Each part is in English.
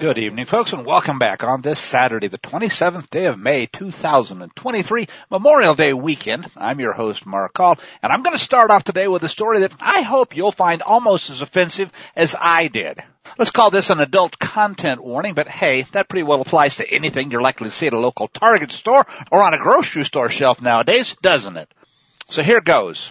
Good evening, folks, and welcome back on this Saturday, the 27th day of May, 2023, Memorial Day weekend. I'm your host, Mark Call, and I'm going to start off today with a story that I hope you'll find almost as offensive as I did. Let's call this an adult content warning, but hey, that pretty well applies to anything you're likely to see at a local Target store or on a grocery store shelf nowadays, doesn't it? So here goes.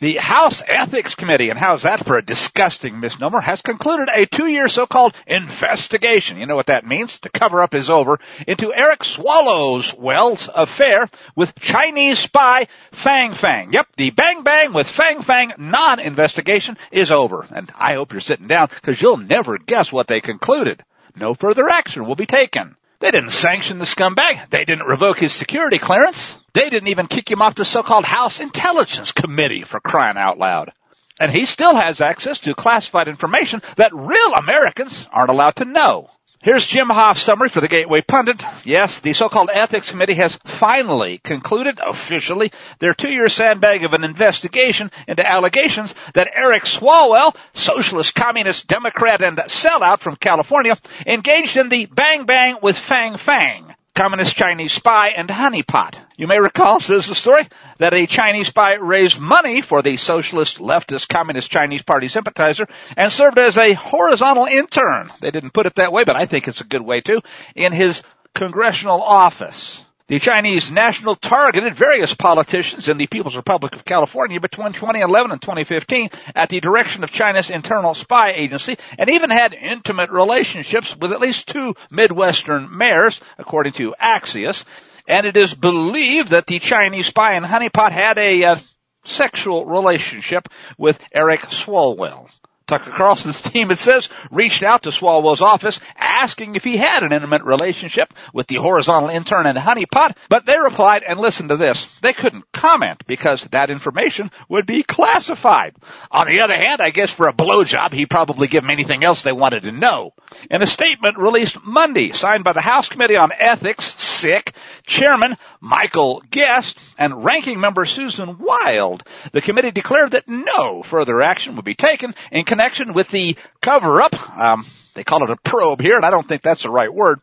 The House Ethics Committee, and how's that for a disgusting misnomer, has concluded a two-year so-called investigation. You know what that means? To cover up is over into Eric Swallowswell's affair with Chinese spy Fang Fang. Yep, the Bang Bang with Fang Fang non-investigation is over. And I hope you're sitting down because you'll never guess what they concluded. No further action will be taken. They didn't sanction the scumbag. They didn't revoke his security clearance. They didn't even kick him off the so-called House Intelligence Committee for crying out loud. And he still has access to classified information that real Americans aren't allowed to know. Here's Jim Hoft's summary for the Gateway Pundit. Yes, the so-called Ethics Committee has finally concluded officially their two-year sandbag of an investigation into allegations that Eric Swalwell, socialist, communist, Democrat, and sellout from California, engaged in the bang bang with Fang Fang communist Chinese spy and honeypot. You may recall, says the story, that a Chinese spy raised money for the socialist, leftist, communist Chinese party sympathizer and served as a horizontal intern. They didn't put it that way, but I think it's a good way too, in his congressional office. The Chinese national targeted various politicians in the People's Republic of California between 2011 and 2015 at the direction of China's internal spy agency and even had intimate relationships with at least two Midwestern mayors, according to Axios. And it is believed that the Chinese spy and honeypot had a uh, sexual relationship with Eric Swalwell. Tucker Carlson's team, it says, reached out to Swalwell's office asking if he had an intimate relationship with the horizontal intern and honeypot, but they replied, and listen to this, they couldn't comment because that information would be classified. On the other hand, I guess for a blowjob, he'd probably give them anything else they wanted to know. In a statement released Monday, signed by the House Committee on Ethics, sick, Chairman Michael Guest, and Ranking Member Susan Wild, the committee declared that no further action would be taken in connection with the cover-up. Um, they call it a probe here, and I don't think that's the right word.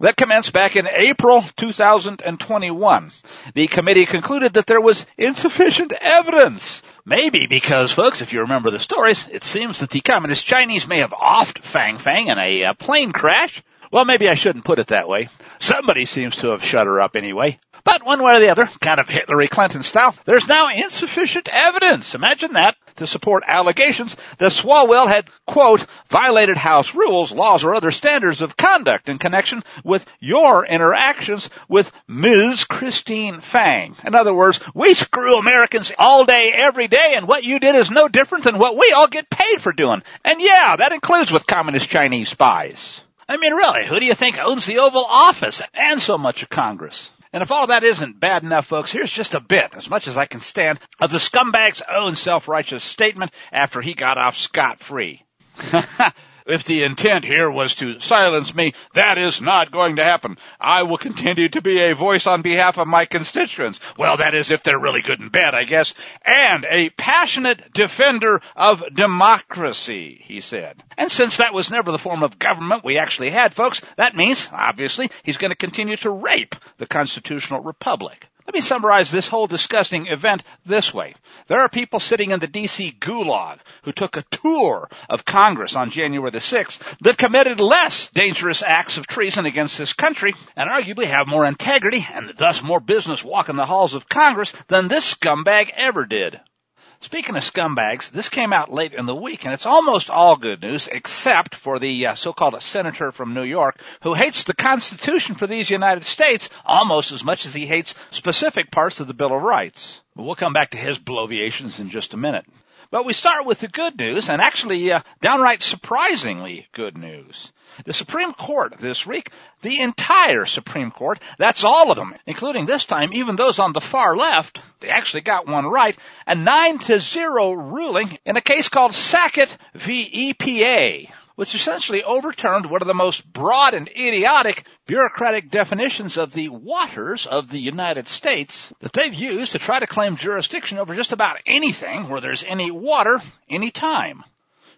That commenced back in April 2021. The committee concluded that there was insufficient evidence. Maybe because, folks, if you remember the stories, it seems that the communist Chinese may have offed Fang Fang in a uh, plane crash. Well, maybe I shouldn't put it that way. Somebody seems to have shut her up anyway. But one way or the other, kind of Hillary Clinton style, there's now insufficient evidence. Imagine that to support allegations that Swalwell had, quote, violated House rules, laws, or other standards of conduct in connection with your interactions with Ms. Christine Fang. In other words, we screw Americans all day, every day, and what you did is no different than what we all get paid for doing. And yeah, that includes with communist Chinese spies. I mean, really, who do you think owns the Oval Office and so much of Congress? And if all that isn't bad enough, folks, here's just a bit, as much as I can stand, of the scumbag's own self-righteous statement after he got off scot-free. If the intent here was to silence me, that is not going to happen. I will continue to be a voice on behalf of my constituents. Well, that is if they're really good and bad, I guess. And a passionate defender of democracy, he said. And since that was never the form of government we actually had, folks, that means, obviously, he's going to continue to rape the constitutional republic. Let me summarize this whole disgusting event this way. There are people sitting in the DC gulag who took a tour of Congress on January the 6th that committed less dangerous acts of treason against this country and arguably have more integrity and thus more business walking the halls of Congress than this scumbag ever did. Speaking of scumbags, this came out late in the week, and it's almost all good news, except for the uh, so-called senator from New York who hates the Constitution for these United States almost as much as he hates specific parts of the Bill of Rights. We'll come back to his bloviations in just a minute. But we start with the good news, and actually uh, downright surprisingly good news. The Supreme Court this week, the entire Supreme Court, that's all of them, including this time even those on the far left, they actually got one right, a 9 to 0 ruling in a case called Sackett v. EPA. Which essentially overturned one of the most broad and idiotic bureaucratic definitions of the waters of the United States that they've used to try to claim jurisdiction over just about anything where there's any water, any time.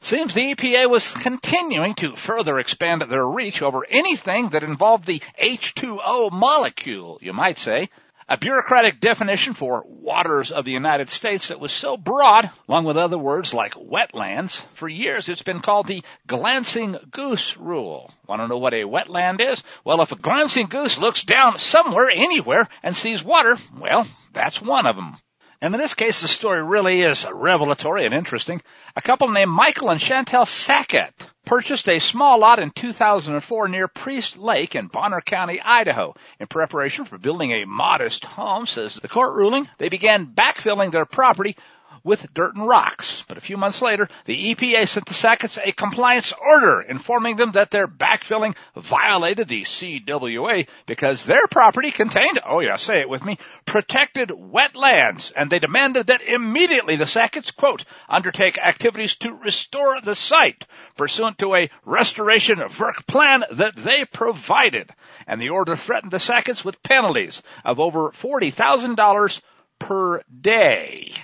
Seems the EPA was continuing to further expand their reach over anything that involved the H2O molecule, you might say, a bureaucratic definition for waters of the United States that was so broad, along with other words like wetlands, for years it's been called the glancing goose rule. Want to know what a wetland is? Well, if a glancing goose looks down somewhere, anywhere, and sees water, well, that's one of them. And in this case, the story really is revelatory and interesting. A couple named Michael and Chantel Sackett purchased a small lot in 2004 near Priest Lake in Bonner County, Idaho. In preparation for building a modest home, says the court ruling, they began backfilling their property with dirt and rocks. But a few months later, the EPA sent the Sacketts a compliance order informing them that their backfilling violated the CWA because their property contained, oh yeah, say it with me, protected wetlands. And they demanded that immediately the Sacketts, quote, undertake activities to restore the site pursuant to a restoration work plan that they provided. And the order threatened the Sacketts with penalties of over $40,000 per day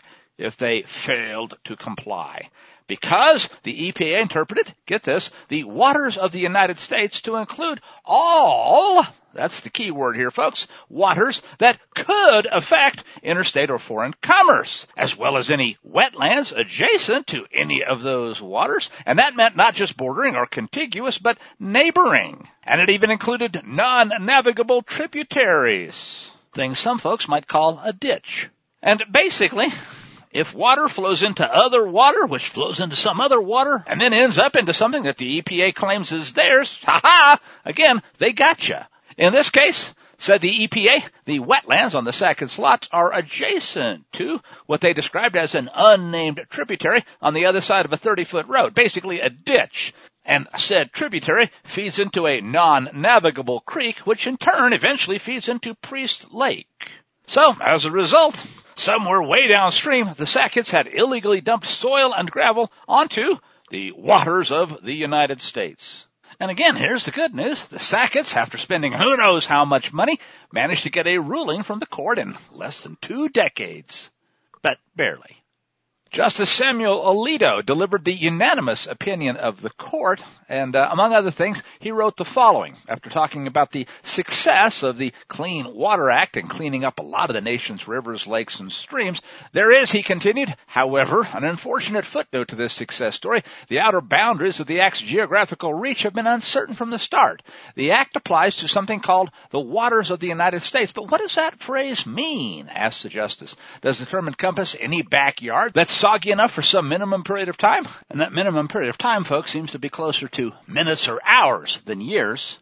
if they failed to comply. Because the EPA interpreted, get this, the waters of the United States to include all, that's the key word here folks, waters that could affect interstate or foreign commerce, as well as any wetlands adjacent to any of those waters. And that meant not just bordering or contiguous, but neighboring. And it even included non-navigable tributaries. Things some folks might call a ditch. And basically, if water flows into other water, which flows into some other water, and then ends up into something that the EPA claims is theirs, ha ha, again, they gotcha. In this case, said the EPA, the wetlands on the second slots are adjacent to what they described as an unnamed tributary on the other side of a 30 foot road, basically a ditch. And said tributary feeds into a non-navigable creek, which in turn eventually feeds into Priest Lake. So, as a result, Somewhere way downstream, the Sacketts had illegally dumped soil and gravel onto the waters of the United States. And again, here's the good news. The Sacketts, after spending who knows how much money, managed to get a ruling from the court in less than two decades. But barely. Justice Samuel Alito delivered the unanimous opinion of the court, and uh, among other things, he wrote the following after talking about the success of the Clean Water Act and cleaning up a lot of the nation's rivers, lakes, and streams. There is, he continued, however, an unfortunate footnote to this success story. The outer boundaries of the Act's geographical reach have been uncertain from the start. The Act applies to something called the waters of the United States, but what does that phrase mean? asked the justice. Does the term encompass any backyard that's soggy enough for some minimum period of time. And that minimum period of time, folks, seems to be closer to minutes or hours than years.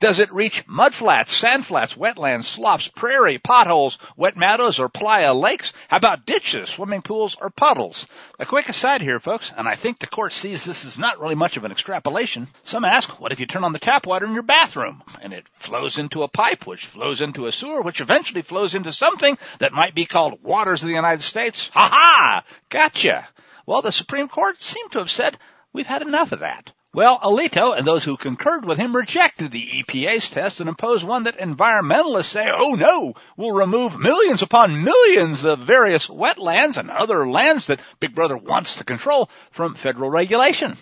Does it reach mudflats, sandflats, wetlands, sloughs, prairie, potholes, wet meadows, or playa lakes? How about ditches, swimming pools, or puddles? A quick aside here, folks, and I think the court sees this as not really much of an extrapolation. Some ask, what if you turn on the tap water in your bathroom and it flows into a pipe, which flows into a sewer, which eventually flows into something that might be called waters of the United States? Ha ha! Gotcha! Well, the Supreme Court seemed to have said, we've had enough of that. Well, Alito and those who concurred with him rejected the EPA's test and imposed one that environmentalists say, oh no, will remove millions upon millions of various wetlands and other lands that Big Brother wants to control from federal regulation.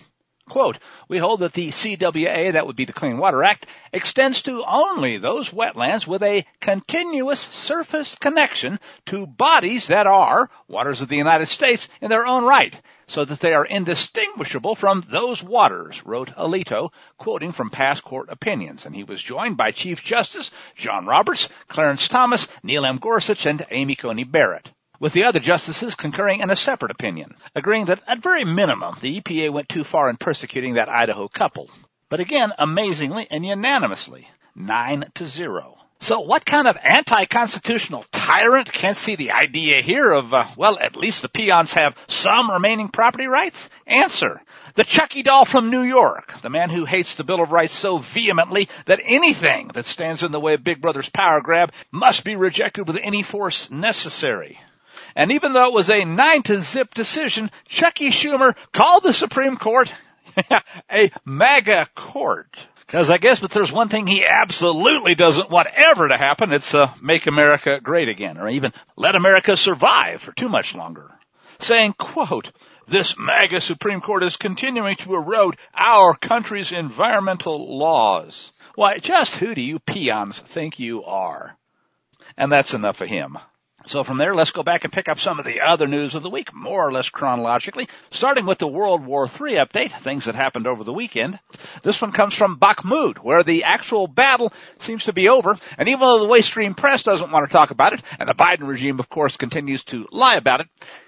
Quote, we hold that the CWA, that would be the Clean Water Act, extends to only those wetlands with a continuous surface connection to bodies that are waters of the United States in their own right, so that they are indistinguishable from those waters, wrote Alito, quoting from past court opinions. And he was joined by Chief Justice John Roberts, Clarence Thomas, Neil M. Gorsuch, and Amy Coney Barrett with the other justices concurring in a separate opinion, agreeing that at very minimum the EPA went too far in persecuting that Idaho couple. But again, amazingly and unanimously, nine to zero. So what kind of anti-constitutional tyrant can't see the idea here of, uh, well, at least the peons have some remaining property rights? Answer. The Chucky doll from New York, the man who hates the Bill of Rights so vehemently that anything that stands in the way of Big Brother's power grab must be rejected with any force necessary. And even though it was a nine to zip decision, Chucky Schumer called the Supreme Court a MAGA court. Because I guess if there's one thing he absolutely doesn't want ever to happen, it's uh, make America great again, or even let America survive for too much longer. Saying, quote, this MAGA Supreme Court is continuing to erode our country's environmental laws. Why, just who do you peons think you are? And that's enough of him. So from there, let's go back and pick up some of the other news of the week, more or less chronologically, starting with the World War III update, things that happened over the weekend. This one comes from Bakhmut, where the actual battle seems to be over, and even though the mainstream press doesn't want to talk about it, and the Biden regime, of course, continues to lie about it,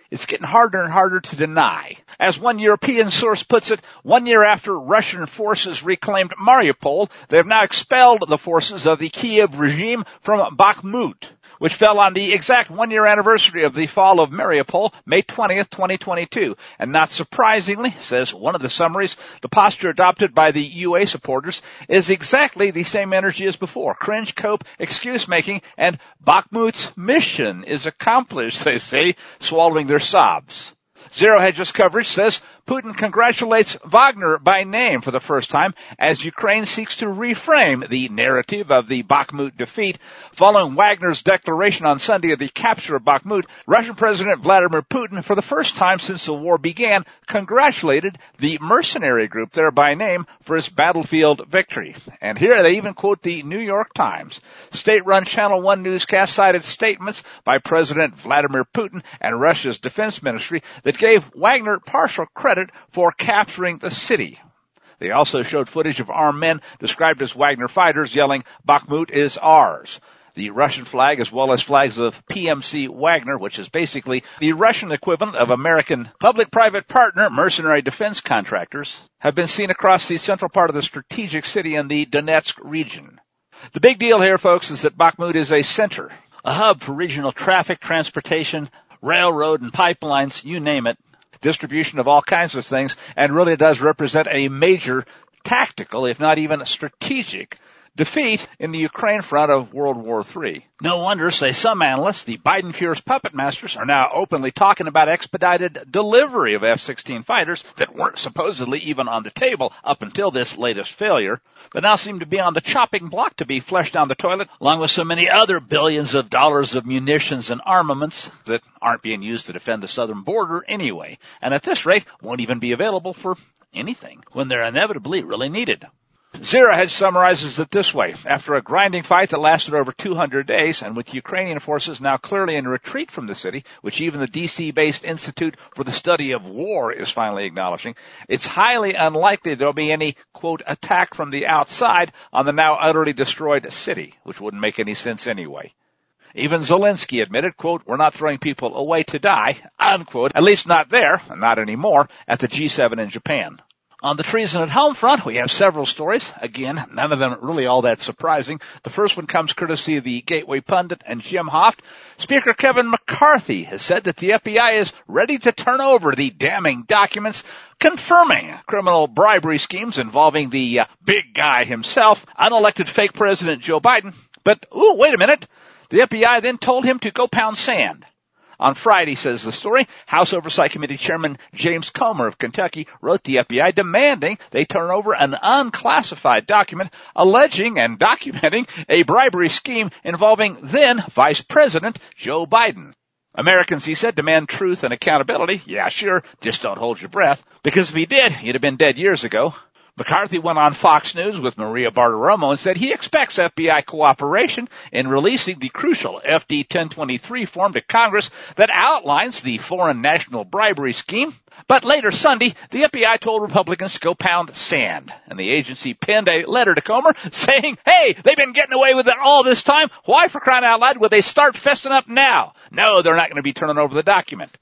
it's getting harder and harder to deny. As one European source puts it, one year after Russian forces reclaimed Mariupol, they have now expelled the forces of the Kiev regime from Bakhmut which fell on the exact one year anniversary of the fall of Mariupol, May 20th, 2022. And not surprisingly, says one of the summaries, the posture adopted by the UA supporters is exactly the same energy as before. Cringe, cope, excuse making, and Bakhmut's mission is accomplished, they say, swallowing their sobs. Zero Hedge's coverage says Putin congratulates Wagner by name for the first time as Ukraine seeks to reframe the narrative of the Bakhmut defeat. Following Wagner's declaration on Sunday of the capture of Bakhmut, Russian President Vladimir Putin, for the first time since the war began, congratulated the mercenary group there by name for its battlefield victory. And here they even quote the New York Times. State-run Channel 1 newscast cited statements by President Vladimir Putin and Russia's defense ministry that gave Wagner partial credit credit for capturing the city. They also showed footage of armed men described as Wagner fighters yelling, Bakhmut is ours. The Russian flag as well as flags of PMC Wagner, which is basically the Russian equivalent of American public-private partner mercenary defense contractors, have been seen across the central part of the strategic city in the Donetsk region. The big deal here, folks, is that Bakhmut is a center, a hub for regional traffic, transportation, railroad and pipelines, you name it, distribution of all kinds of things, and really does represent a major tactical, if not even strategic, defeat in the Ukraine front of World War III. No wonder, say some analysts, the Biden Fuhrer's puppet masters are now openly talking about expedited delivery of F-16 fighters that weren't supposedly even on the table up until this latest failure, but now seem to be on the chopping block to be flushed down the toilet, along with so many other billions of dollars of munitions and armaments that aren't being used to defend the southern border anyway, and at this rate won't even be available for anything when they're inevitably really needed. Zero Hedge summarizes it this way. After a grinding fight that lasted over 200 days, and with Ukrainian forces now clearly in retreat from the city, which even the DC-based Institute for the Study of War is finally acknowledging, it's highly unlikely there'll be any, quote, attack from the outside on the now utterly destroyed city, which wouldn't make any sense anyway. Even Zelensky admitted, quote, we're not throwing people away to die, unquote, at least not there, not anymore, at the G7 in Japan. On the treason at home front, we have several stories. Again, none of them really all that surprising. The first one comes courtesy of the Gateway Pundit and Jim Hoft. Speaker Kevin McCarthy has said that the FBI is ready to turn over the damning documents confirming criminal bribery schemes involving the uh, big guy himself, unelected fake President Joe Biden. But, ooh, wait a minute. The FBI then told him to go pound sand. On Friday, says the story, House Oversight Committee Chairman James Comer of Kentucky wrote the FBI demanding they turn over an unclassified document alleging and documenting a bribery scheme involving then Vice President Joe Biden. Americans, he said, demand truth and accountability. Yeah, sure. Just don't hold your breath. Because if he did, he'd have been dead years ago. McCarthy went on Fox News with Maria Bartiromo and said he expects FBI cooperation in releasing the crucial FD 1023 form to Congress that outlines the foreign national bribery scheme. But later Sunday, the FBI told Republicans to go pound sand, and the agency penned a letter to Comer saying, hey, they've been getting away with it all this time. Why for crying out loud would they start fessing up now? No, they're not going to be turning over the document.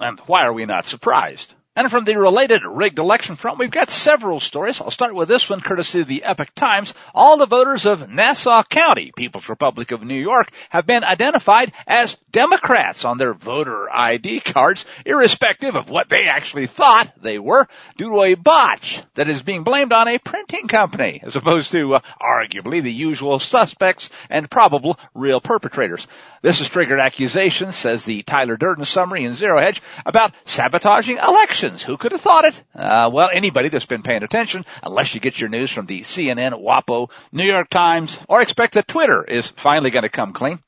And why are we not surprised? And from the related rigged election front, we've got several stories. I'll start with this one courtesy of the Epoch Times. All the voters of Nassau County, People's Republic of New York, have been identified as Democrats on their voter ID cards, irrespective of what they actually thought they were, due to a botch that is being blamed on a printing company, as opposed to uh, arguably the usual suspects and probable real perpetrators. This has triggered accusations, says the Tyler Durden summary in Zero Hedge, about sabotaging elections Who could have thought it? Uh, well, anybody that's been paying attention, unless you get your news from the CNN, WAPO, New York Times, or expect that Twitter is finally going to come clean.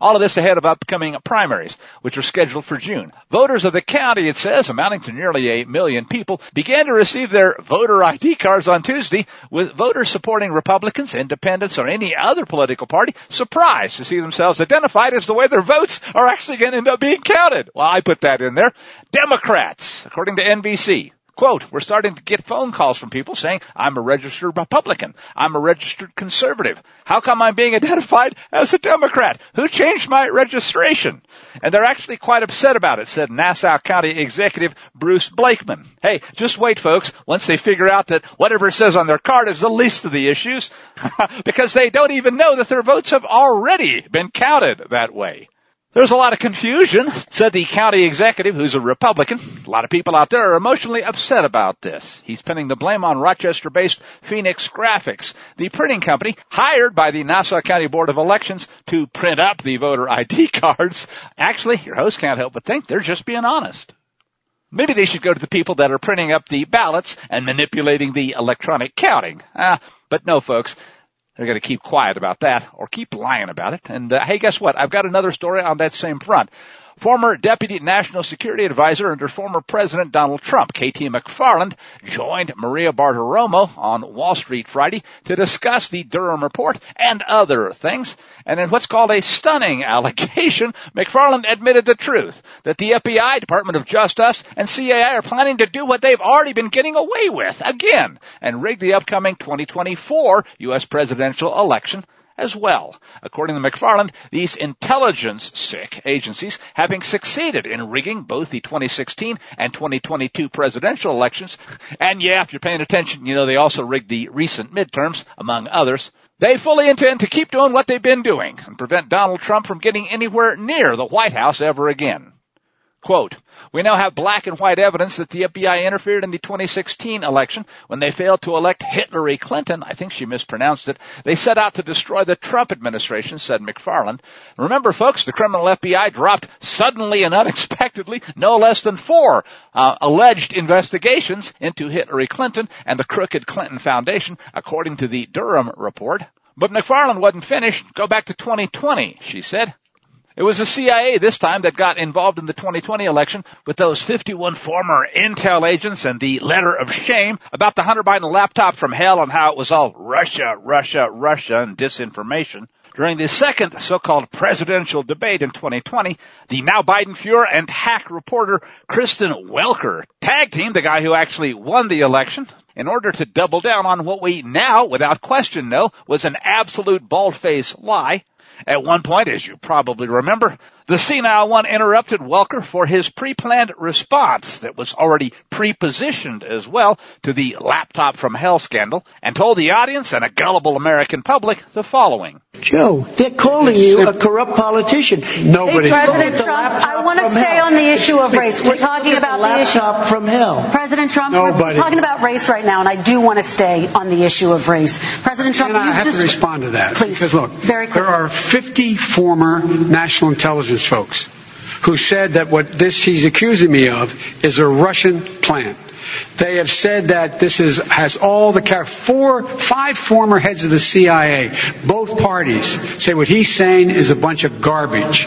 All of this ahead of upcoming primaries, which are scheduled for June. Voters of the county, it says, amounting to nearly a million people, began to receive their voter ID cards on Tuesday, with voters supporting Republicans, independents, or any other political party surprised to see themselves identified as the way their votes are actually going to end up being counted. Well, I put that in there. Democrats, according to NBC, Quote, we're starting to get phone calls from people saying, I'm a registered Republican. I'm a registered conservative. How come I'm being identified as a Democrat? Who changed my registration? And they're actually quite upset about it, said Nassau County Executive Bruce Blakeman. Hey, just wait folks, once they figure out that whatever it says on their card is the least of the issues, because they don't even know that their votes have already been counted that way. There's a lot of confusion, said the county executive, who's a Republican. A lot of people out there are emotionally upset about this. He's pinning the blame on Rochester-based Phoenix Graphics, the printing company hired by the Nassau County Board of Elections to print up the voter ID cards. Actually, your host can't help but think they're just being honest. Maybe they should go to the people that are printing up the ballots and manipulating the electronic counting. Ah, but no folks, they're going to keep quiet about that or keep lying about it. And uh, hey, guess what? I've got another story on that same front. Former Deputy National Security Advisor under former President Donald Trump, KT McFarland, joined Maria Bartiromo on Wall Street Friday to discuss the Durham report and other things. And in what's called a stunning allegation, McFarland admitted the truth that the FBI, Department of Justice, and CIA are planning to do what they've already been getting away with again and rig the upcoming 2024 U.S. presidential election as well. According to McFarland, these intelligence sick agencies having succeeded in rigging both the 2016 and 2022 presidential elections, and yeah, if you're paying attention, you know they also rigged the recent midterms, among others. They fully intend to keep doing what they've been doing and prevent Donald Trump from getting anywhere near the White House ever again. Quote, we now have black and white evidence that the FBI interfered in the 2016 election when they failed to elect Hillary Clinton. I think she mispronounced it. They set out to destroy the Trump administration, said McFarland. Remember, folks, the criminal FBI dropped suddenly and unexpectedly no less than four uh, alleged investigations into Hillary Clinton and the crooked Clinton Foundation, according to the Durham report. But McFarland wasn't finished. Go back to 2020, she said. It was the CIA this time that got involved in the 2020 election with those 51 former intel agents and the letter of shame about the Hunter Biden laptop from hell and how it was all Russia, Russia, Russia and disinformation. During the second so-called presidential debate in 2020, the now Biden Fuhrer and hack reporter Kristen Welker tag teamed the guy who actually won the election in order to double down on what we now, without question, know was an absolute bald-faced lie. At one point, as you probably remember, the senile one interrupted Welker for his pre-planned response that was already pre-positioned as well to the laptop from hell scandal and told the audience and a gullible American public the following. Joe, they're calling you a corrupt politician. Nobody. Hey, President Trump, I want to stay hell. on the issue of race. We're talking about the, the issue. from hell. President Trump, Nobody. we're talking about race right now, and I do want to stay on the issue of race. President Trump, and I have to respond to that. Please. Because look, Very there are 50 former national intelligence folks who said that what this he's accusing me of is a Russian plant. They have said that this is, has all the four, five former heads of the CIA, both parties say what he's saying is a bunch of garbage.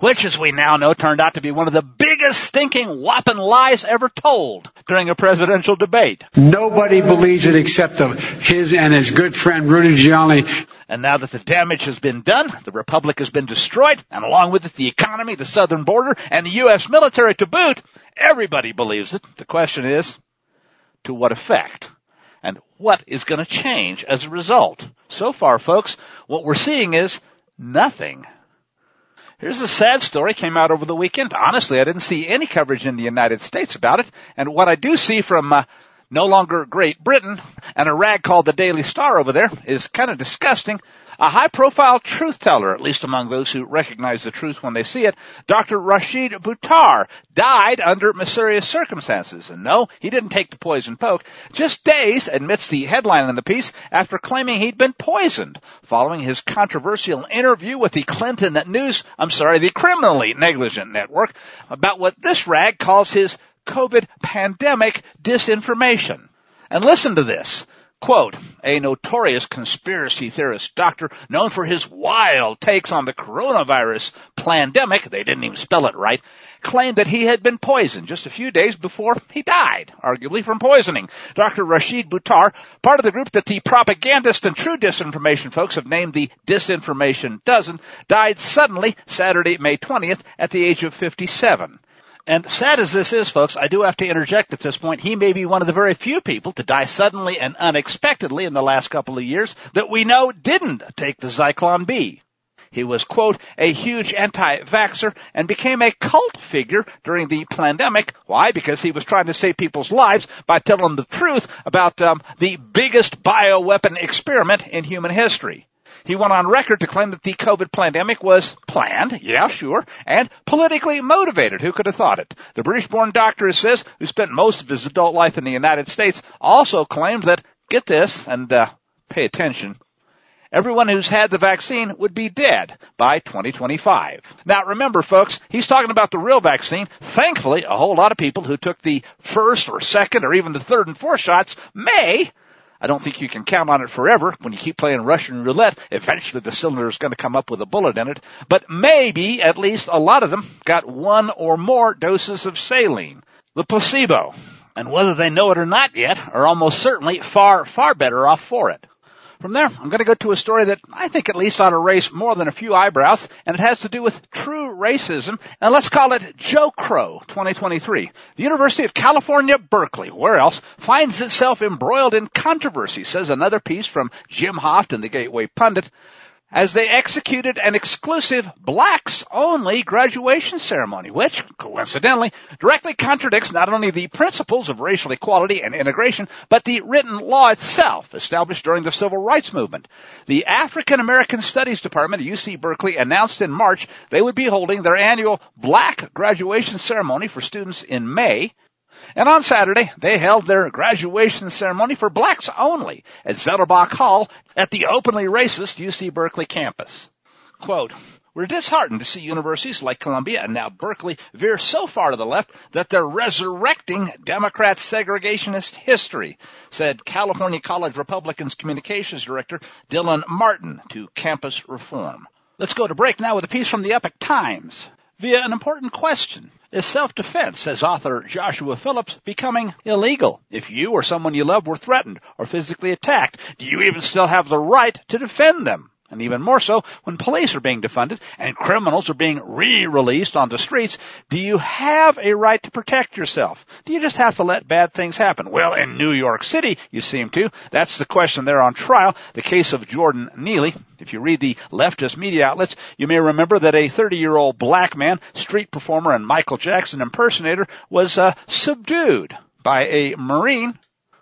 Which, as we now know, turned out to be one of the biggest stinking whopping lies ever told during a presidential debate. Nobody believes it except the, his and his good friend Rudy Giuliani. And now that the damage has been done, the republic has been destroyed, and along with it the economy, the southern border, and the U.S. military to boot, everybody believes it. The question is, to what effect? And what is going to change as a result? So far, folks, what we're seeing is nothing. Here's a sad story came out over the weekend. Honestly, I didn't see any coverage in the United States about it. And what I do see from uh, no longer Great Britain, and a rag called the Daily Star over there is kind of disgusting. A high profile truth teller, at least among those who recognize the truth when they see it, Dr. Rashid Buttar died under mysterious circumstances. And no, he didn't take the poison poke. Just days, admits the headline in the piece, after claiming he'd been poisoned following his controversial interview with the Clinton that News, I'm sorry, the criminally negligent network about what this rag calls his COVID pandemic disinformation. And listen to this. Quote, a notorious conspiracy theorist doctor known for his wild takes on the coronavirus pandemic, they didn't even spell it right, claimed that he had been poisoned just a few days before he died, arguably from poisoning. Dr. Rashid Buttar, part of the group that the propagandist and true disinformation folks have named the Disinformation Dozen, died suddenly Saturday, May 20th at the age of 57. And sad as this is, folks, I do have to interject at this point. He may be one of the very few people to die suddenly and unexpectedly in the last couple of years that we know didn't take the Zyklon B. He was, quote, a huge anti-vaxxer and became a cult figure during the pandemic. Why? Because he was trying to save people's lives by telling the truth about um, the biggest bioweapon experiment in human history. He went on record to claim that the COVID pandemic was planned, yeah, sure, and politically motivated. Who could have thought it? The British-born doctor, says, who spent most of his adult life in the United States, also claimed that, get this, and uh, pay attention, everyone who's had the vaccine would be dead by 2025. Now remember folks, he's talking about the real vaccine. Thankfully, a whole lot of people who took the first or second or even the third and fourth shots may I don't think you can count on it forever. When you keep playing Russian roulette, eventually the cylinder is going to come up with a bullet in it. But maybe at least a lot of them got one or more doses of saline. The placebo. And whether they know it or not yet, are almost certainly far, far better off for it. From there, I'm going to go to a story that I think at least ought to raise more than a few eyebrows, and it has to do with true racism, and let's call it Joe Crow 2023. The University of California, Berkeley, where else, finds itself embroiled in controversy, says another piece from Jim Hoft in the Gateway Pundit as they executed an exclusive blacks only graduation ceremony, which, coincidentally, directly contradicts not only the principles of racial equality and integration, but the written law itself established during the civil rights movement. The African American Studies Department at UC Berkeley announced in March they would be holding their annual black graduation ceremony for students in May, and on Saturday, they held their graduation ceremony for blacks only at Zellerbach Hall at the openly racist UC Berkeley campus. Quote, we're disheartened to see universities like Columbia and now Berkeley veer so far to the left that they're resurrecting Democrat segregationist history, said California College Republicans Communications Director Dylan Martin to Campus Reform. Let's go to break now with a piece from the Epoch Times via an important question. Is self-defense, says author Joshua Phillips, becoming illegal? If you or someone you love were threatened or physically attacked, do you even still have the right to defend them? And even more so, when police are being defunded and criminals are being re-released on the streets, do you have a right to protect yourself? Do you just have to let bad things happen? Well, in New York City, you seem to. That's the question there on trial. The case of Jordan Neely. If you read the leftist media outlets, you may remember that a 30-year-old black man, street performer and Michael Jackson impersonator, was uh, subdued by a Marine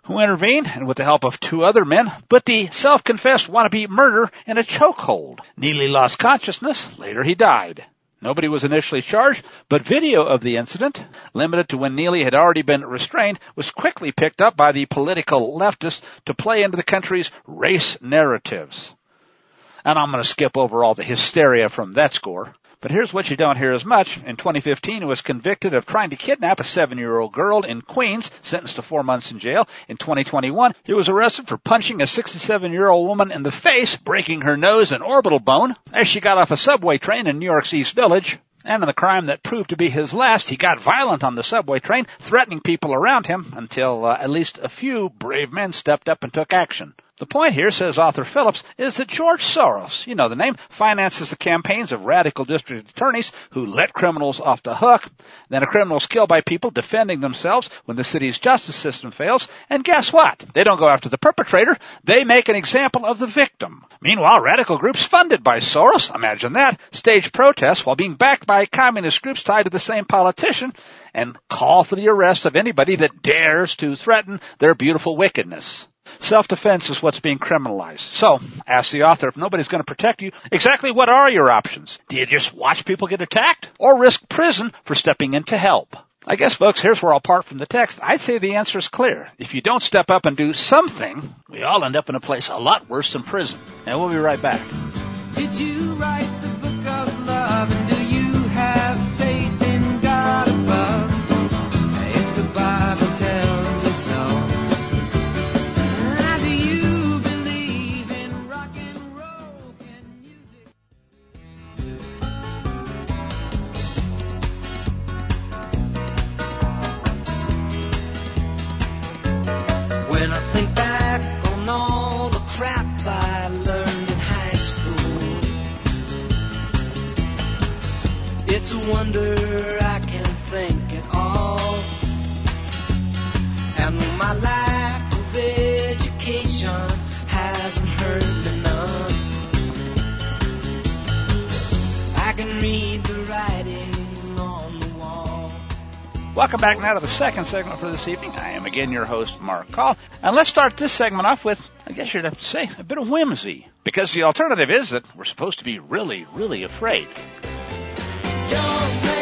who intervened and with the help of two other men put the self-confessed wannabe murderer in a chokehold. Neely lost consciousness. Later he died. Nobody was initially charged, but video of the incident, limited to when Neely had already been restrained, was quickly picked up by the political leftists to play into the country's race narratives. And I'm going to skip over all the hysteria from that score. But here's what you don't hear as much. In 2015, he was convicted of trying to kidnap a seven-year-old girl in Queens, sentenced to four months in jail. In 2021, he was arrested for punching a 67-year-old woman in the face, breaking her nose and orbital bone as she got off a subway train in New York's East Village. And in the crime that proved to be his last, he got violent on the subway train, threatening people around him until uh, at least a few brave men stepped up and took action. The point here, says author Phillips, is that George Soros, you know the name, finances the campaigns of radical district attorneys who let criminals off the hook. Then a criminal is killed by people defending themselves when the city's justice system fails. And guess what? They don't go after the perpetrator. They make an example of the victim. Meanwhile, radical groups funded by Soros, imagine that, stage protests while being backed by communist groups tied to the same politician and call for the arrest of anybody that dares to threaten their beautiful wickedness. Self-defense is what's being criminalized. So, ask the author, if nobody's going to protect you, exactly what are your options? Do you just watch people get attacked or risk prison for stepping in to help? I guess folks, here's where I'll part from the text. I'd say the answer is clear. If you don't step up and do something, we all end up in a place a lot worse than prison. And we'll be right back. Wonder I can think at all. And my lack of education hasn't hurt me none. I can read the writing on the wall. Welcome back now to the second segment for this evening. I am again your host, Mark Call. And let's start this segment off with, I guess you'd have to say, a bit of whimsy. Because the alternative is that we're supposed to be really, really afraid. Young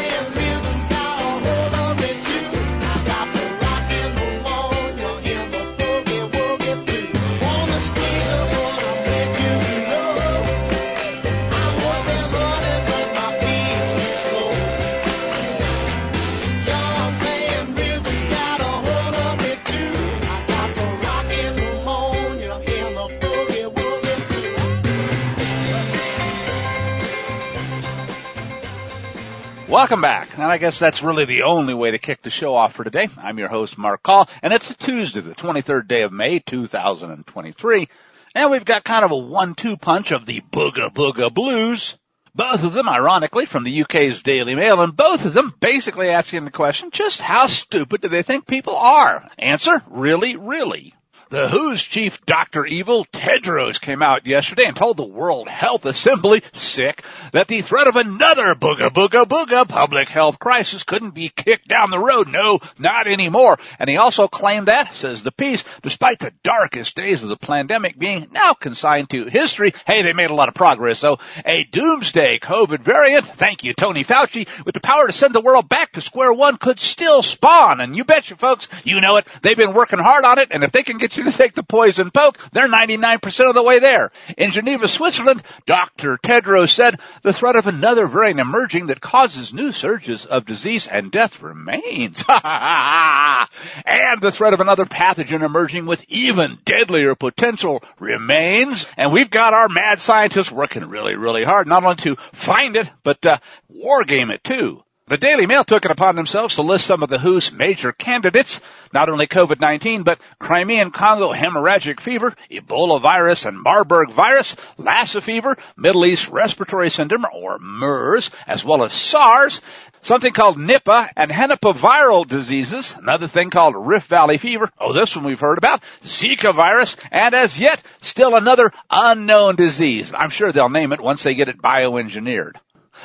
Welcome back. And I guess that's really the only way to kick the show off for today. I'm your host, Mark Call, and it's a Tuesday, the 23rd day of May, 2023. And we've got kind of a one-two punch of the Booga Booga Blues. Both of them, ironically, from the UK's Daily Mail, and both of them basically asking the question, just how stupid do they think people are? Answer, really, really. The WHO's chief Dr. Evil, Tedros, came out yesterday and told the World Health Assembly, sick, that the threat of another booga booga booga public health crisis couldn't be kicked down the road. No, not anymore. And he also claimed that, says the piece, despite the darkest days of the pandemic being now consigned to history, hey, they made a lot of progress though. A doomsday COVID variant, thank you Tony Fauci, with the power to send the world back to square one could still spawn. And you betcha folks, you know it, they've been working hard on it, and if they can get you to take the poison poke, they're 99% of the way there. In Geneva, Switzerland, Dr. Tedros said the threat of another variant emerging that causes new surges of disease and death remains. and the threat of another pathogen emerging with even deadlier potential remains. And we've got our mad scientists working really, really hard, not only to find it, but uh, wargame it too. The Daily Mail took it upon themselves to list some of the WHO's major candidates, not only COVID-19, but Crimean Congo hemorrhagic fever, Ebola virus and Marburg virus, Lassa fever, Middle East respiratory syndrome, or MERS, as well as SARS, something called Nipah and Henipaviral diseases, another thing called Rift Valley fever, oh this one we've heard about, Zika virus, and as yet, still another unknown disease. I'm sure they'll name it once they get it bioengineered.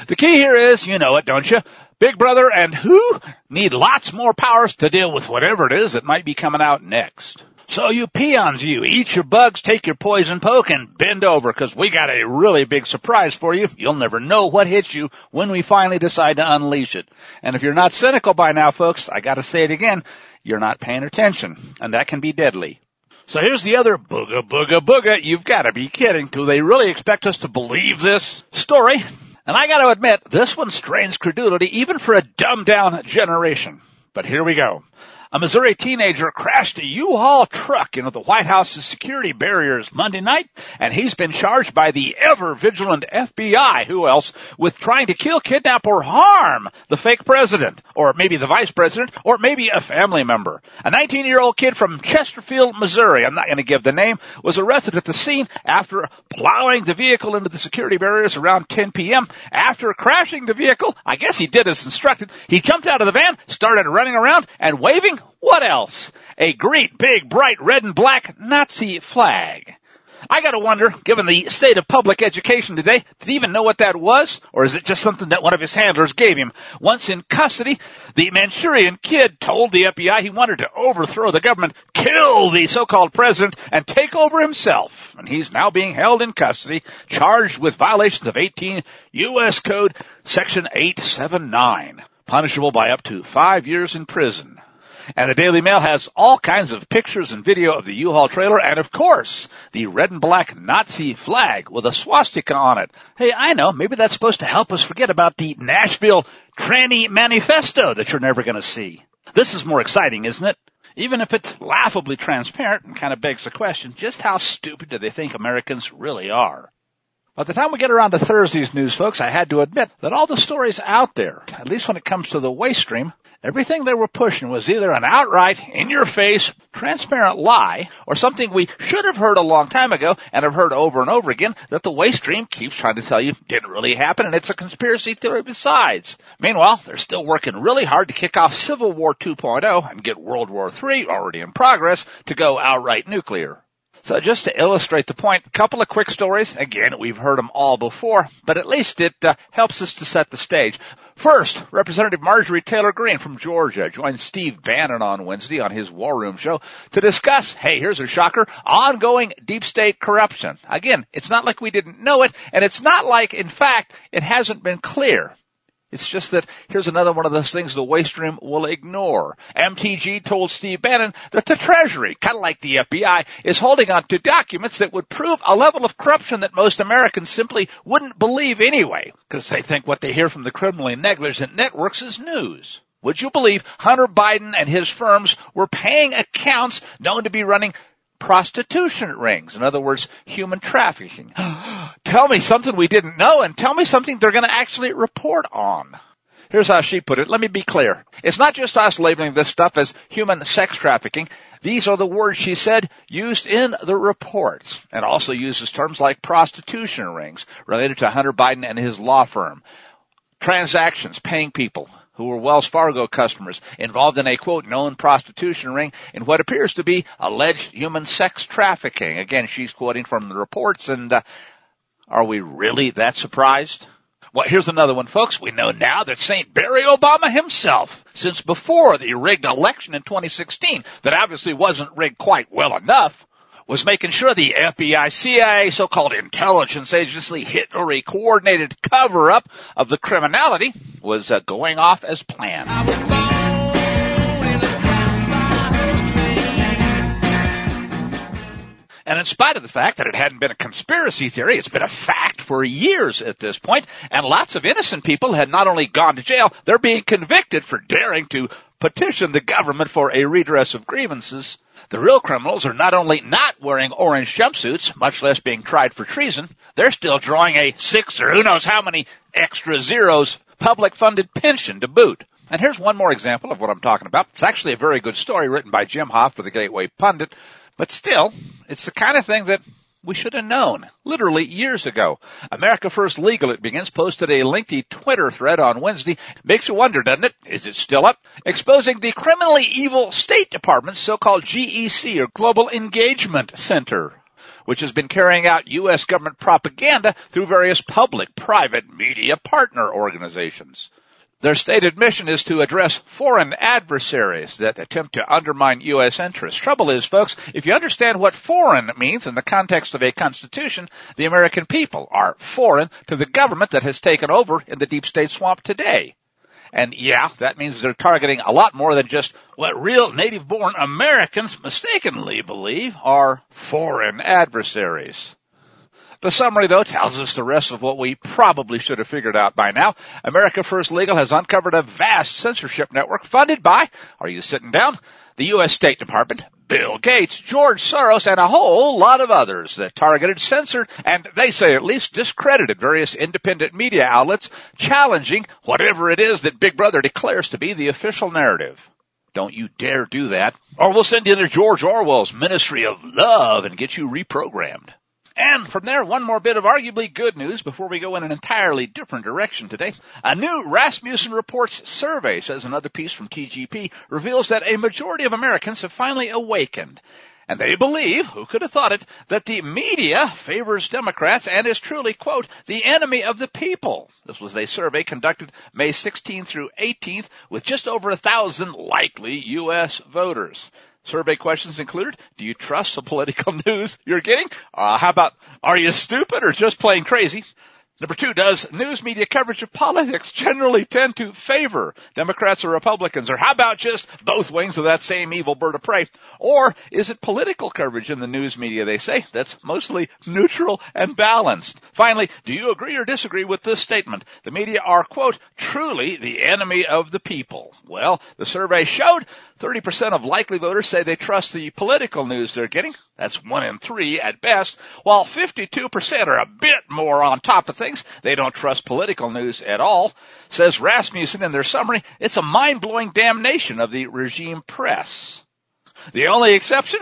The key here is, you know it, don't you? Big Brother and who need lots more powers to deal with whatever it is that might be coming out next. So you peons, you eat your bugs, take your poison poke, and bend over, cause we got a really big surprise for you. You'll never know what hits you when we finally decide to unleash it. And if you're not cynical by now, folks, I gotta say it again, you're not paying attention, and that can be deadly. So here's the other booga booga booga. You've gotta be kidding. Do they really expect us to believe this story? And I gotta admit, this one strains credulity even for a dumbed down generation. But here we go. A Missouri teenager crashed a U-Haul truck into the White House's security barriers Monday night, and he's been charged by the ever vigilant FBI, who else, with trying to kill, kidnap, or harm the fake president, or maybe the vice president, or maybe a family member. A 19-year-old kid from Chesterfield, Missouri, I'm not going to give the name, was arrested at the scene after plowing the vehicle into the security barriers around 10 p.m. After crashing the vehicle, I guess he did as instructed, he jumped out of the van, started running around, and waving what else? A great big bright red and black Nazi flag. I gotta wonder, given the state of public education today, did he even know what that was? Or is it just something that one of his handlers gave him? Once in custody, the Manchurian kid told the FBI he wanted to overthrow the government, kill the so-called president, and take over himself. And he's now being held in custody, charged with violations of 18 U.S. Code Section 879, punishable by up to five years in prison. And the Daily Mail has all kinds of pictures and video of the U-Haul trailer and of course, the red and black Nazi flag with a swastika on it. Hey, I know, maybe that's supposed to help us forget about the Nashville tranny manifesto that you're never gonna see. This is more exciting, isn't it? Even if it's laughably transparent and kind of begs the question, just how stupid do they think Americans really are? By the time we get around to Thursday's news, folks, I had to admit that all the stories out there, at least when it comes to the waste stream, Everything they were pushing was either an outright, in your face, transparent lie, or something we should have heard a long time ago and have heard over and over again that the waste stream keeps trying to tell you didn't really happen and it's a conspiracy theory besides. Meanwhile, they're still working really hard to kick off Civil War 2.0 and get World War III, already in progress, to go outright nuclear. So just to illustrate the point, a couple of quick stories. Again, we've heard them all before, but at least it uh, helps us to set the stage. First, Representative Marjorie Taylor Greene from Georgia joined Steve Bannon on Wednesday on his War Room show to discuss, hey, here's a shocker, ongoing deep state corruption. Again, it's not like we didn't know it, and it's not like, in fact, it hasn't been clear. It's just that here's another one of those things the waste room will ignore. MTG told Steve Bannon that the Treasury, kind of like the FBI, is holding on to documents that would prove a level of corruption that most Americans simply wouldn't believe anyway, because they think what they hear from the criminally negligent networks is news. Would you believe Hunter Biden and his firms were paying accounts known to be running prostitution rings. In other words, human trafficking. tell me something we didn't know and tell me something they're going to actually report on. Here's how she put it. Let me be clear. It's not just us labeling this stuff as human sex trafficking. These are the words she said used in the reports and also uses terms like prostitution rings related to Hunter Biden and his law firm. Transactions paying people who were Wells Fargo customers involved in a quote known prostitution ring in what appears to be alleged human sex trafficking. Again, she's quoting from the reports and uh, are we really that surprised? Well, here's another one, folks. We know now that St. Barry Obama himself, since before the rigged election in 2016, that obviously wasn't rigged quite well enough, was making sure the FBI, CIA, so-called intelligence agency hit or a coordinated cover-up of the criminality was uh, going off as planned. And in spite of the fact that it hadn't been a conspiracy theory, it's been a fact for years at this point, and lots of innocent people had not only gone to jail, they're being convicted for daring to petition the government for a redress of grievances. The real criminals are not only not wearing orange jumpsuits, much less being tried for treason, they're still drawing a six or who knows how many extra zeros public funded pension to boot. And here's one more example of what I'm talking about. It's actually a very good story written by Jim Hoft for the Gateway Pundit, but still, it's the kind of thing that we should have known, literally years ago. America First Legal, it begins, posted a lengthy Twitter thread on Wednesday. Makes you wonder, doesn't it? Is it still up? Exposing the criminally evil State Department's so-called GEC, or Global Engagement Center which has been carrying out U.S. government propaganda through various public-private media partner organizations. Their stated mission is to address foreign adversaries that attempt to undermine U.S. interests. Trouble is, folks, if you understand what foreign means in the context of a constitution, the American people are foreign to the government that has taken over in the deep state swamp today. And yeah, that means they're targeting a lot more than just what real native born Americans mistakenly believe are foreign adversaries. The summary though tells us the rest of what we probably should have figured out by now. America First Legal has uncovered a vast censorship network funded by, are you sitting down? The U.S. State Department, Bill Gates, George Soros, and a whole lot of others that targeted, censored, and they say at least discredited various independent media outlets challenging whatever it is that Big Brother declares to be the official narrative. Don't you dare do that, or we'll send you to George Orwell's Ministry of Love and get you reprogrammed. And from there, one more bit of arguably good news before we go in an entirely different direction today. A new Rasmussen Reports survey, says another piece from TGP, reveals that a majority of Americans have finally awakened. And they believe, who could have thought it, that the media favors Democrats and is truly, quote, the enemy of the people. This was a survey conducted May 16th through 18th with just over a thousand likely U.S. voters. Survey questions included, do you trust the political news you're getting? Uh, how about, are you stupid or just plain crazy? Number two, does news media coverage of politics generally tend to favor Democrats or Republicans? Or how about just both wings of that same evil bird of prey? Or is it political coverage in the news media, they say, that's mostly neutral and balanced? Finally, do you agree or disagree with this statement? The media are, quote, truly the enemy of the people. Well, the survey showed 30% of likely voters say they trust the political news they're getting. That's one in three at best, while 52% are a bit more on top of things things. They don't trust political news at all. Says Rasmussen in their summary, it's a mind-blowing damnation of the regime press. The only exception?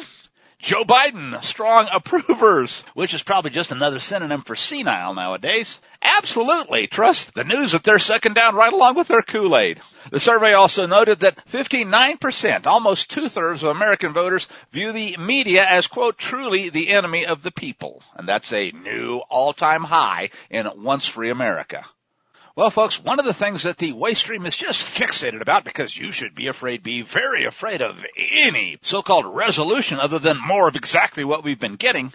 Joe Biden, strong approvers, which is probably just another synonym for senile nowadays. Absolutely trust the news that they're sucking down right along with their Kool-Aid. The survey also noted that 59%, almost two-thirds of American voters view the media as quote, truly the enemy of the people. And that's a new all-time high in once free America. Well, folks, one of the things that the waste stream is just fixated about because you should be afraid, be very afraid of any so-called resolution other than more of exactly what we've been getting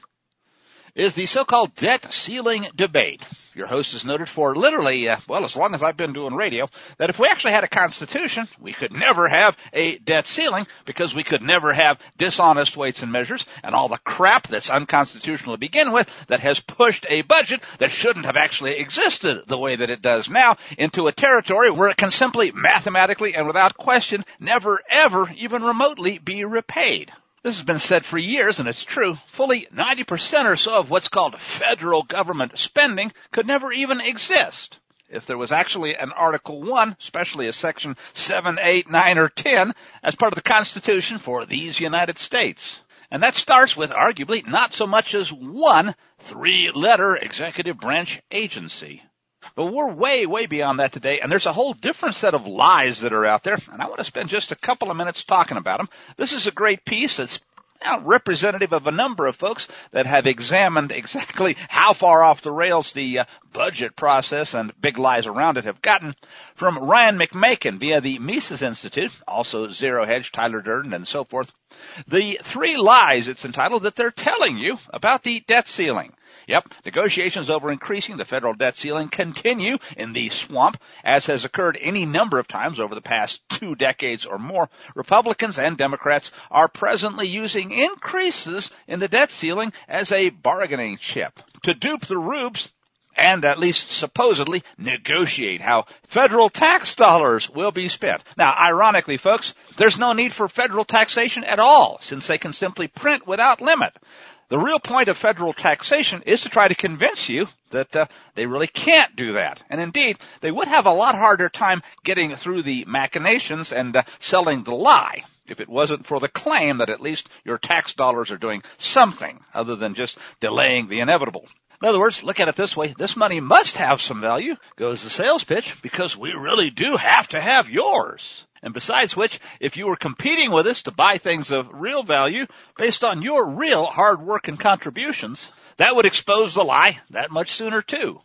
is the so-called debt ceiling debate. Your host is noted for literally, uh, well, as long as I've been doing radio, that if we actually had a constitution, we could never have a debt ceiling because we could never have dishonest weights and measures and all the crap that's unconstitutional to begin with that has pushed a budget that shouldn't have actually existed the way that it does now into a territory where it can simply mathematically and without question never ever even remotely be repaid. This has been said for years, and it's true. Fully 90% or so of what's called federal government spending could never even exist. If there was actually an Article 1, especially a Section 7, 8, 9, or 10, as part of the Constitution for these United States. And that starts with arguably not so much as one three-letter executive branch agency. But we're way, way beyond that today, and there's a whole different set of lies that are out there, and I want to spend just a couple of minutes talking about them. This is a great piece that's you representative of a number of folks that have examined exactly how far off the rails the uh, budget process and big lies around it have gotten. From Ryan McMaken via the Mises Institute, also Zero Hedge, Tyler Durden, and so forth. The three lies, it's entitled, that they're telling you about the debt ceiling. Yep, negotiations over increasing the federal debt ceiling continue in the swamp, as has occurred any number of times over the past two decades or more. Republicans and Democrats are presently using increases in the debt ceiling as a bargaining chip to dupe the rubes and at least supposedly negotiate how federal tax dollars will be spent. Now, ironically, folks, there's no need for federal taxation at all since they can simply print without limit. The real point of federal taxation is to try to convince you that uh, they really can't do that. And indeed, they would have a lot harder time getting through the machinations and uh, selling the lie if it wasn't for the claim that at least your tax dollars are doing something other than just delaying the inevitable. In other words, look at it this way. This money must have some value, goes the sales pitch, because we really do have to have yours. And besides which, if you were competing with us to buy things of real value based on your real hard work and contributions, that would expose the lie that much sooner too.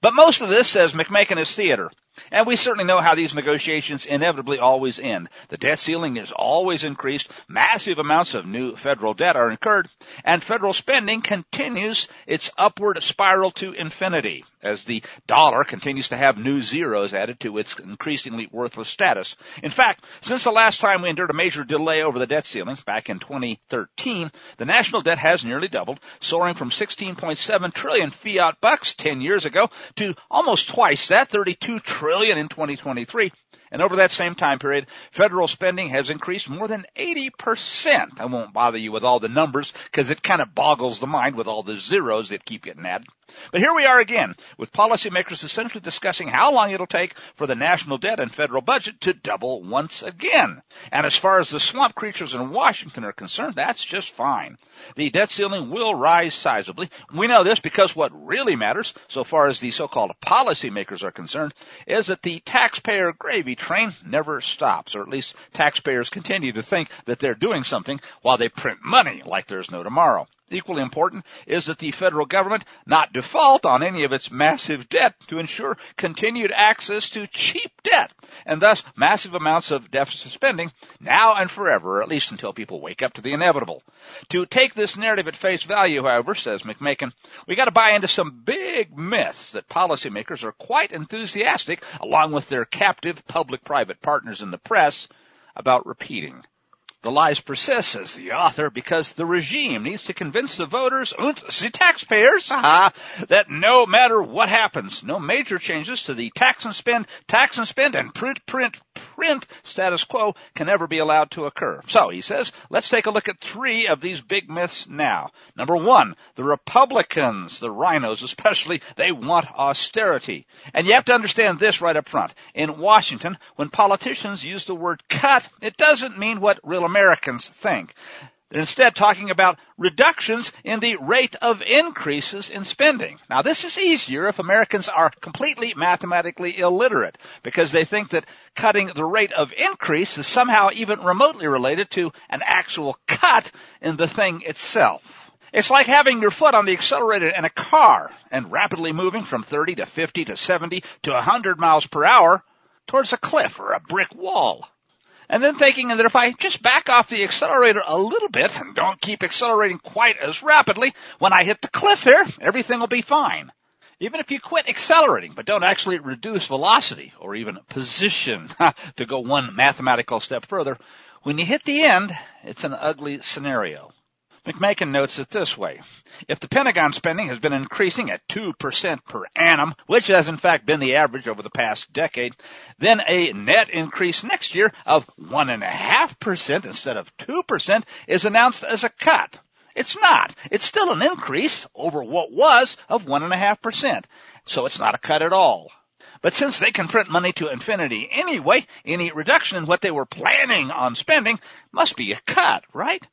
But most of this, says McMaken, is theater. And we certainly know how these negotiations inevitably always end. The debt ceiling is always increased, massive amounts of new federal debt are incurred, and federal spending continues its upward spiral to infinity as the dollar continues to have new zeros added to its increasingly worthless status. In fact, since the last time we endured a major delay over the debt ceiling, back in 2013, the national debt has nearly doubled, soaring from 16.7 trillion fiat bucks 10 years ago to almost twice that, 32 trillion in 2023. And over that same time period, federal spending has increased more than 80%. I won't bother you with all the numbers because it kind of boggles the mind with all the zeros that keep getting added. But here we are again with policymakers essentially discussing how long it'll take for the national debt and federal budget to double once again. And as far as the swamp creatures in Washington are concerned, that's just fine. The debt ceiling will rise sizably. We know this because what really matters, so far as the so-called policymakers are concerned, is that the taxpayer gravy train never stops, or at least taxpayers continue to think that they're doing something while they print money like there's no tomorrow. Equally important is that the federal government not default on any of its massive debt to ensure continued access to cheap debt and thus massive amounts of deficit spending now and forever, or at least until people wake up to the inevitable. To take this narrative at face value, however, says McMaken, we gotta buy into some big myths that policymakers are quite enthusiastic, along with their captive public-private partners in the press, about repeating. The lies persist, says the author, because the regime needs to convince the voters and the taxpayers uh, that no matter what happens, no major changes to the tax and spend, tax and spend, and print, print, print status quo can never be allowed to occur. So, he says, let's take a look at three of these big myths now. Number one, the Republicans, the rhinos especially, they want austerity. And you have to understand this right up front. In Washington, when politicians use the word cut, it doesn't mean what real Americans think. They're instead talking about reductions in the rate of increases in spending. Now this is easier if Americans are completely mathematically illiterate because they think that cutting the rate of increase is somehow even remotely related to an actual cut in the thing itself. It's like having your foot on the accelerator in a car and rapidly moving from 30 to 50 to 70 to 100 miles per hour towards a cliff or a brick wall and then thinking that if I just back off the accelerator a little bit and don't keep accelerating quite as rapidly, when I hit the cliff here, everything will be fine. Even if you quit accelerating, but don't actually reduce velocity or even position to go one mathematical step further, when you hit the end, it's an ugly scenario. McMaken notes it this way. If the Pentagon spending has been increasing at 2% per annum, which has in fact been the average over the past decade, then a net increase next year of 1.5% instead of 2% is announced as a cut. It's not. It's still an increase over what was of 1.5%. So it's not a cut at all. But since they can print money to infinity anyway, any reduction in what they were planning on spending must be a cut, right?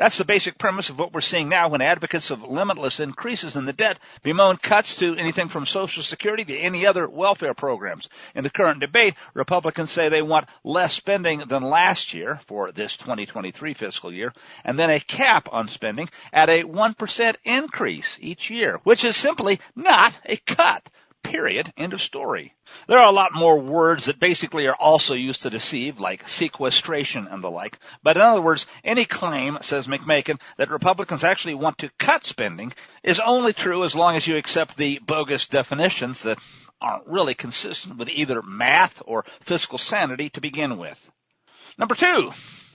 That's the basic premise of what we're seeing now when advocates of limitless increases in the debt bemoan cuts to anything from Social Security to any other welfare programs. In the current debate, Republicans say they want less spending than last year for this 2023 fiscal year, and then a cap on spending at a 1% increase each year, which is simply not a cut. Period. End of story. There are a lot more words that basically are also used to deceive, like sequestration and the like. But in other words, any claim, says McMaken, that Republicans actually want to cut spending is only true as long as you accept the bogus definitions that aren't really consistent with either math or fiscal sanity to begin with. Number two,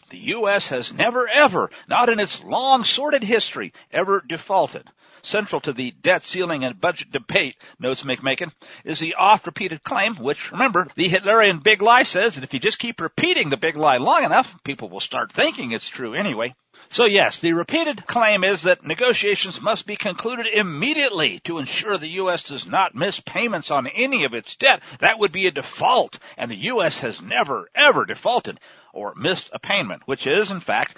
the U.S. has never ever, not in its long sordid history, ever defaulted. Central to the debt ceiling and budget debate, notes McMaken, is the oft repeated claim, which remember, the Hitlerian big lie says that if you just keep repeating the big lie long enough, people will start thinking it's true anyway. So yes, the repeated claim is that negotiations must be concluded immediately to ensure the U.S. does not miss payments on any of its debt. That would be a default, and the U.S. has never, ever defaulted or missed a payment, which is, in fact,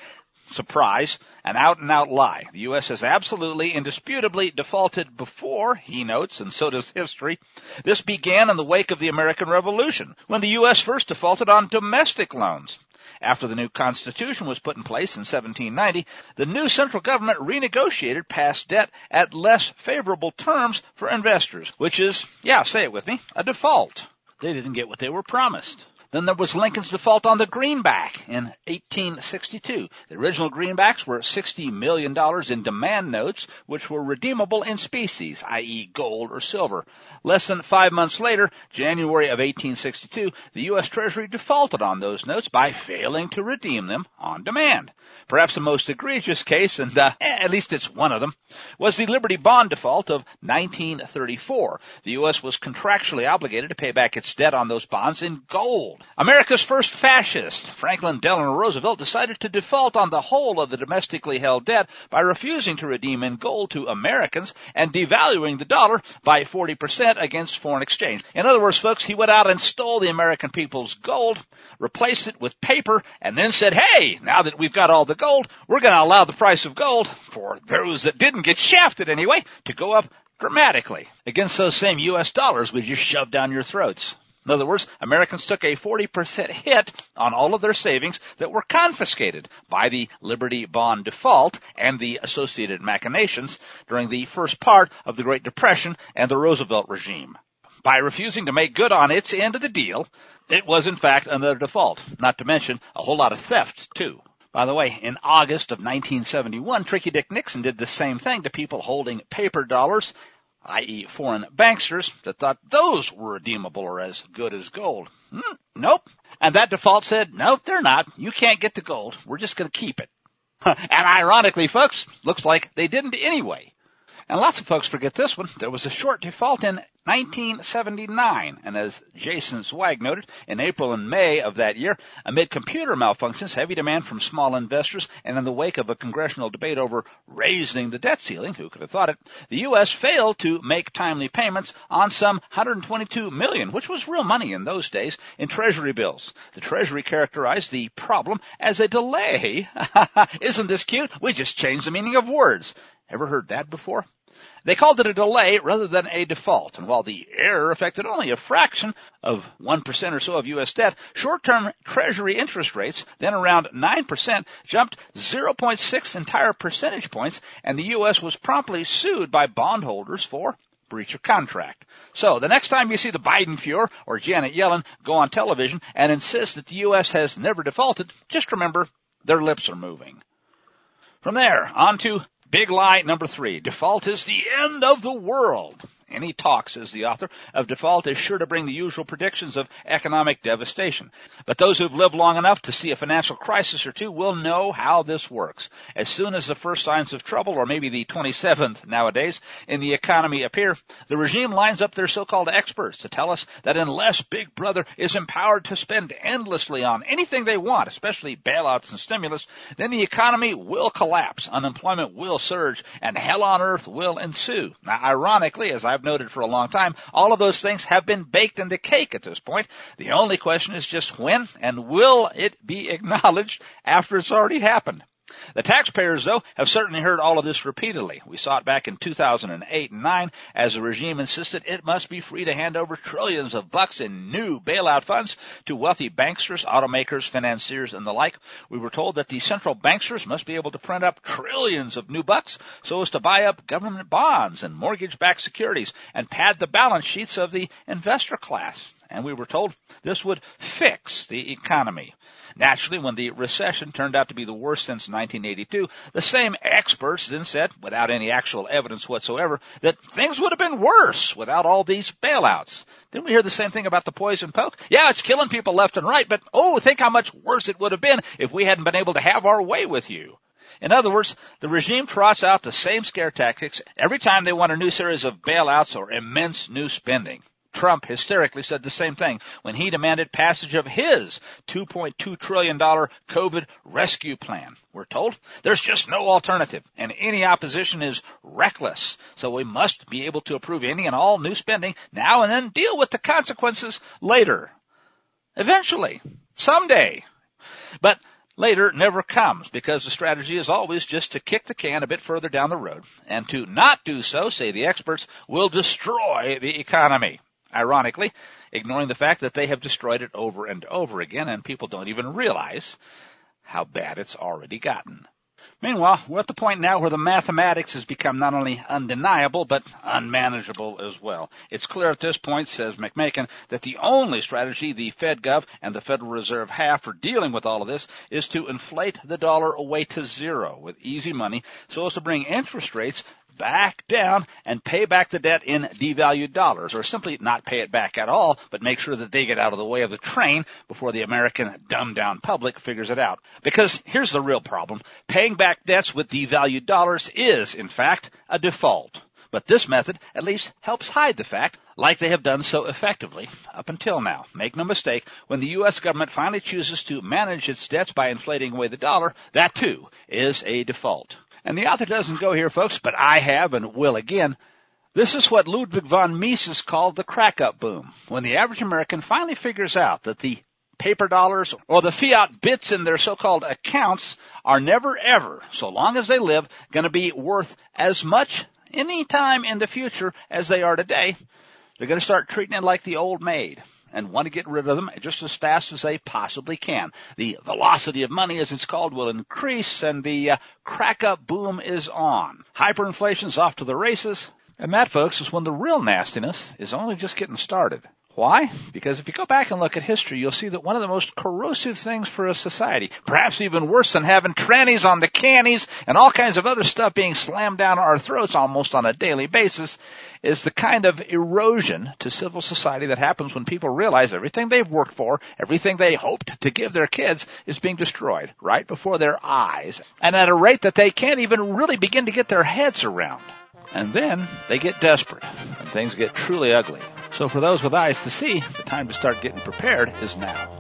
surprise, an out and out lie. The U.S. has absolutely, indisputably defaulted before, he notes, and so does history. This began in the wake of the American Revolution, when the U.S. first defaulted on domestic loans. After the new Constitution was put in place in 1790, the new central government renegotiated past debt at less favorable terms for investors, which is, yeah, say it with me, a default. They didn't get what they were promised. Then there was Lincoln's default on the greenback in 1862. The original greenbacks were $60 million in demand notes, which were redeemable in species, i.e. gold or silver. Less than five months later, January of 1862, the U.S. Treasury defaulted on those notes by failing to redeem them on demand. Perhaps the most egregious case, and uh, at least it's one of them, was the Liberty Bond default of 1934. The U.S. was contractually obligated to pay back its debt on those bonds in gold. America's first fascist, Franklin Delano Roosevelt, decided to default on the whole of the domestically held debt by refusing to redeem in gold to Americans and devaluing the dollar by 40% against foreign exchange. In other words, folks, he went out and stole the American people's gold, replaced it with paper, and then said, hey, now that we've got all the gold, we're going to allow the price of gold, for those that didn't get shafted anyway, to go up dramatically against those same U.S. dollars we just shoved down your throats. In other words, Americans took a 40% hit on all of their savings that were confiscated by the Liberty Bond default and the associated machinations during the first part of the Great Depression and the Roosevelt regime. By refusing to make good on its end of the deal, it was in fact another default, not to mention a whole lot of theft too. By the way, in August of 1971, Tricky Dick Nixon did the same thing to people holding paper dollars i.e. foreign banksters that thought those were redeemable or as good as gold. Hmm, nope. And that default said, nope, they're not. You can't get the gold. We're just going to keep it. and ironically, folks, looks like they didn't anyway. And lots of folks forget this one. There was a short default in 1979, and as Jason Zweig noted, in April and May of that year, amid computer malfunctions, heavy demand from small investors, and in the wake of a congressional debate over raising the debt ceiling, who could have thought it, the U.S. failed to make timely payments on some 122 million, which was real money in those days, in Treasury bills. The Treasury characterized the problem as a delay. Isn't this cute? We just changed the meaning of words. Ever heard that before? They called it a delay rather than a default, and while the error affected only a fraction of 1% or so of U.S. debt, short-term Treasury interest rates, then around 9%, jumped 0.6 entire percentage points, and the U.S. was promptly sued by bondholders for breach of contract. So the next time you see the Biden Fuhrer or Janet Yellen go on television and insist that the U.S. has never defaulted, just remember their lips are moving. From there, on to Big lie number three. Default is the end of the world. Any talk, says the author, of default is sure to bring the usual predictions of economic devastation. But those who've lived long enough to see a financial crisis or two will know how this works. As soon as the first signs of trouble, or maybe the 27th nowadays, in the economy appear, the regime lines up their so-called experts to tell us that unless Big Brother is empowered to spend endlessly on anything they want, especially bailouts and stimulus, then the economy will collapse, unemployment will surge, and hell on earth will ensue. Now, ironically, as I I've noted for a long time, all of those things have been baked into cake at this point. The only question is just when and will it be acknowledged after it's already happened. The taxpayers, though, have certainly heard all of this repeatedly. We saw it back in 2008 and 9 as the regime insisted it must be free to hand over trillions of bucks in new bailout funds to wealthy banksters, automakers, financiers, and the like. We were told that the central banksters must be able to print up trillions of new bucks so as to buy up government bonds and mortgage-backed securities and pad the balance sheets of the investor class. And we were told this would fix the economy. Naturally, when the recession turned out to be the worst since 1982, the same experts then said, without any actual evidence whatsoever, that things would have been worse without all these bailouts. Didn't we hear the same thing about the poison poke? Yeah, it's killing people left and right, but oh, think how much worse it would have been if we hadn't been able to have our way with you. In other words, the regime trots out the same scare tactics every time they want a new series of bailouts or immense new spending. Trump hysterically said the same thing when he demanded passage of his $2.2 trillion COVID rescue plan. We're told there's just no alternative and any opposition is reckless. So we must be able to approve any and all new spending now and then deal with the consequences later. Eventually. Someday. But later never comes because the strategy is always just to kick the can a bit further down the road. And to not do so, say the experts, will destroy the economy. Ironically, ignoring the fact that they have destroyed it over and over again and people don't even realize how bad it's already gotten. Meanwhile, we're at the point now where the mathematics has become not only undeniable, but unmanageable as well. It's clear at this point, says McMaken, that the only strategy the Fed Gov and the Federal Reserve have for dealing with all of this is to inflate the dollar away to zero with easy money so as to bring interest rates back down and pay back the debt in devalued dollars, or simply not pay it back at all, but make sure that they get out of the way of the train before the American dumbed down public figures it out. Because here's the real problem. Paying back debts with devalued dollars is, in fact, a default. But this method at least helps hide the fact, like they have done so effectively up until now. Make no mistake, when the U.S. government finally chooses to manage its debts by inflating away the dollar, that too is a default. And the author doesn't go here, folks, but I have and will again. This is what Ludwig von Mises called the crack up boom. When the average American finally figures out that the paper dollars or the fiat bits in their so-called accounts are never ever, so long as they live, going to be worth as much any time in the future as they are today, they're going to start treating it like the old maid and want to get rid of them just as fast as they possibly can. The velocity of money, as it's called, will increase and the uh, crack up boom is on. Hyperinflation's off to the races. And that, folks, is when the real nastiness is only just getting started. Why? Because if you go back and look at history, you'll see that one of the most corrosive things for a society, perhaps even worse than having trannies on the cannies and all kinds of other stuff being slammed down our throats almost on a daily basis, is the kind of erosion to civil society that happens when people realize everything they've worked for, everything they hoped to give their kids is being destroyed right before their eyes and at a rate that they can't even really begin to get their heads around. And then they get desperate and things get truly ugly. So for those with eyes to see, the time to start getting prepared is now.